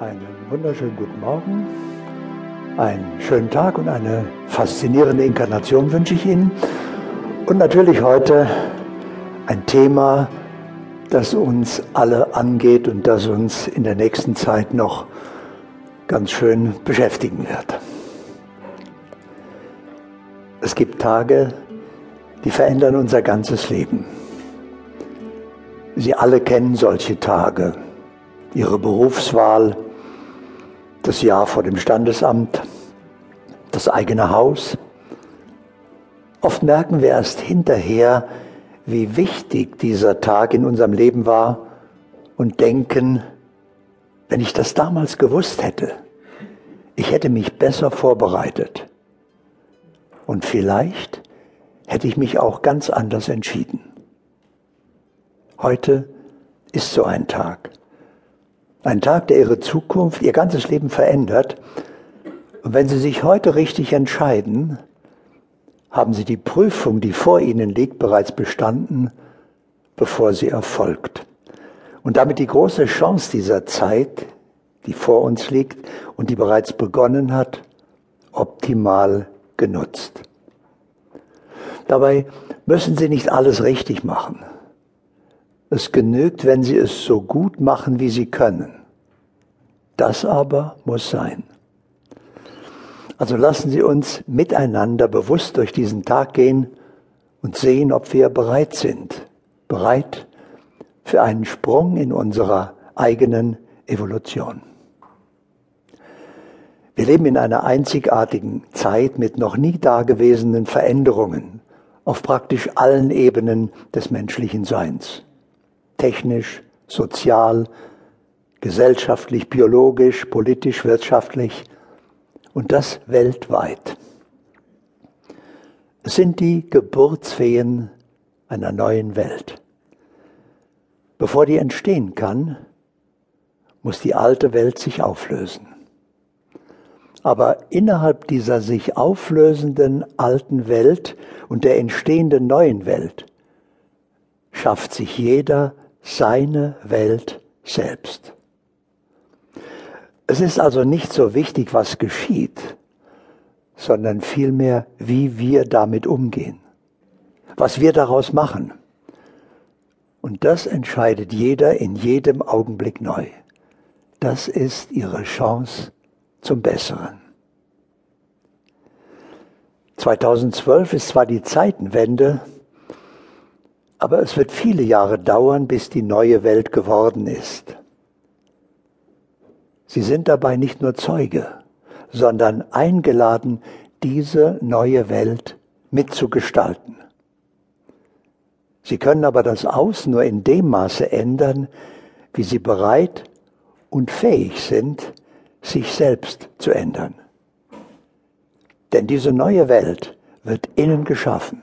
Einen wunderschönen guten Morgen, einen schönen Tag und eine faszinierende Inkarnation wünsche ich Ihnen. Und natürlich heute ein Thema, das uns alle angeht und das uns in der nächsten Zeit noch ganz schön beschäftigen wird. Es gibt Tage, die verändern unser ganzes Leben. Sie alle kennen solche Tage. Ihre Berufswahl, das Jahr vor dem Standesamt, das eigene Haus. Oft merken wir erst hinterher, wie wichtig dieser Tag in unserem Leben war und denken, wenn ich das damals gewusst hätte, ich hätte mich besser vorbereitet. Und vielleicht hätte ich mich auch ganz anders entschieden. Heute ist so ein Tag. Ein Tag, der ihre Zukunft, ihr ganzes Leben verändert. Und wenn sie sich heute richtig entscheiden, haben sie die Prüfung, die vor ihnen liegt, bereits bestanden, bevor sie erfolgt. Und damit die große Chance dieser Zeit, die vor uns liegt und die bereits begonnen hat, optimal genutzt. Dabei müssen sie nicht alles richtig machen. Es genügt, wenn sie es so gut machen, wie sie können. Das aber muss sein. Also lassen Sie uns miteinander bewusst durch diesen Tag gehen und sehen, ob wir bereit sind. Bereit für einen Sprung in unserer eigenen Evolution. Wir leben in einer einzigartigen Zeit mit noch nie dagewesenen Veränderungen auf praktisch allen Ebenen des menschlichen Seins technisch, sozial, gesellschaftlich, biologisch, politisch, wirtschaftlich und das weltweit. Es sind die Geburtsfeen einer neuen Welt. Bevor die entstehen kann, muss die alte Welt sich auflösen. Aber innerhalb dieser sich auflösenden alten Welt und der entstehenden neuen Welt schafft sich jeder seine Welt selbst. Es ist also nicht so wichtig, was geschieht, sondern vielmehr, wie wir damit umgehen, was wir daraus machen. Und das entscheidet jeder in jedem Augenblick neu. Das ist ihre Chance zum Besseren. 2012 ist zwar die Zeitenwende, aber es wird viele Jahre dauern, bis die neue Welt geworden ist. Sie sind dabei nicht nur Zeuge, sondern eingeladen, diese neue Welt mitzugestalten. Sie können aber das Aus nur in dem Maße ändern, wie sie bereit und fähig sind, sich selbst zu ändern. Denn diese neue Welt wird innen geschaffen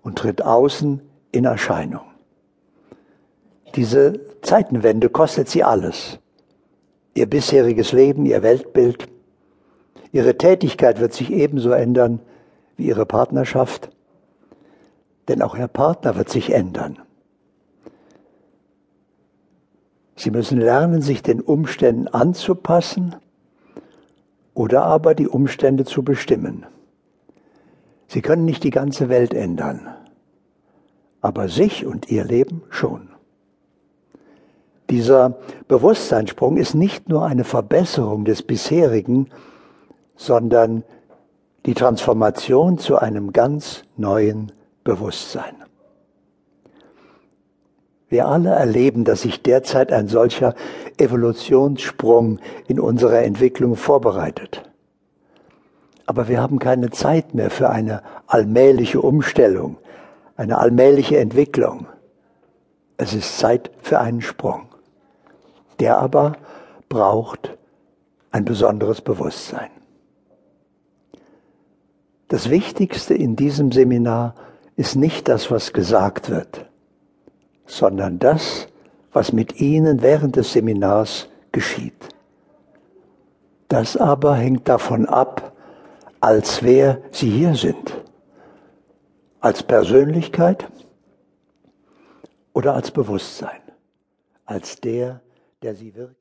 und tritt außen in Erscheinung. Diese Zeitenwende kostet sie alles. Ihr bisheriges Leben, ihr Weltbild, ihre Tätigkeit wird sich ebenso ändern wie ihre Partnerschaft, denn auch ihr Partner wird sich ändern. Sie müssen lernen, sich den Umständen anzupassen oder aber die Umstände zu bestimmen. Sie können nicht die ganze Welt ändern aber sich und ihr Leben schon. Dieser Bewusstseinssprung ist nicht nur eine Verbesserung des bisherigen, sondern die Transformation zu einem ganz neuen Bewusstsein. Wir alle erleben, dass sich derzeit ein solcher Evolutionssprung in unserer Entwicklung vorbereitet. Aber wir haben keine Zeit mehr für eine allmähliche Umstellung, eine allmähliche Entwicklung. Es ist Zeit für einen Sprung. Der aber braucht ein besonderes Bewusstsein. Das Wichtigste in diesem Seminar ist nicht das, was gesagt wird, sondern das, was mit Ihnen während des Seminars geschieht. Das aber hängt davon ab, als wer Sie hier sind als Persönlichkeit oder als Bewusstsein, als der, der sie wirkt.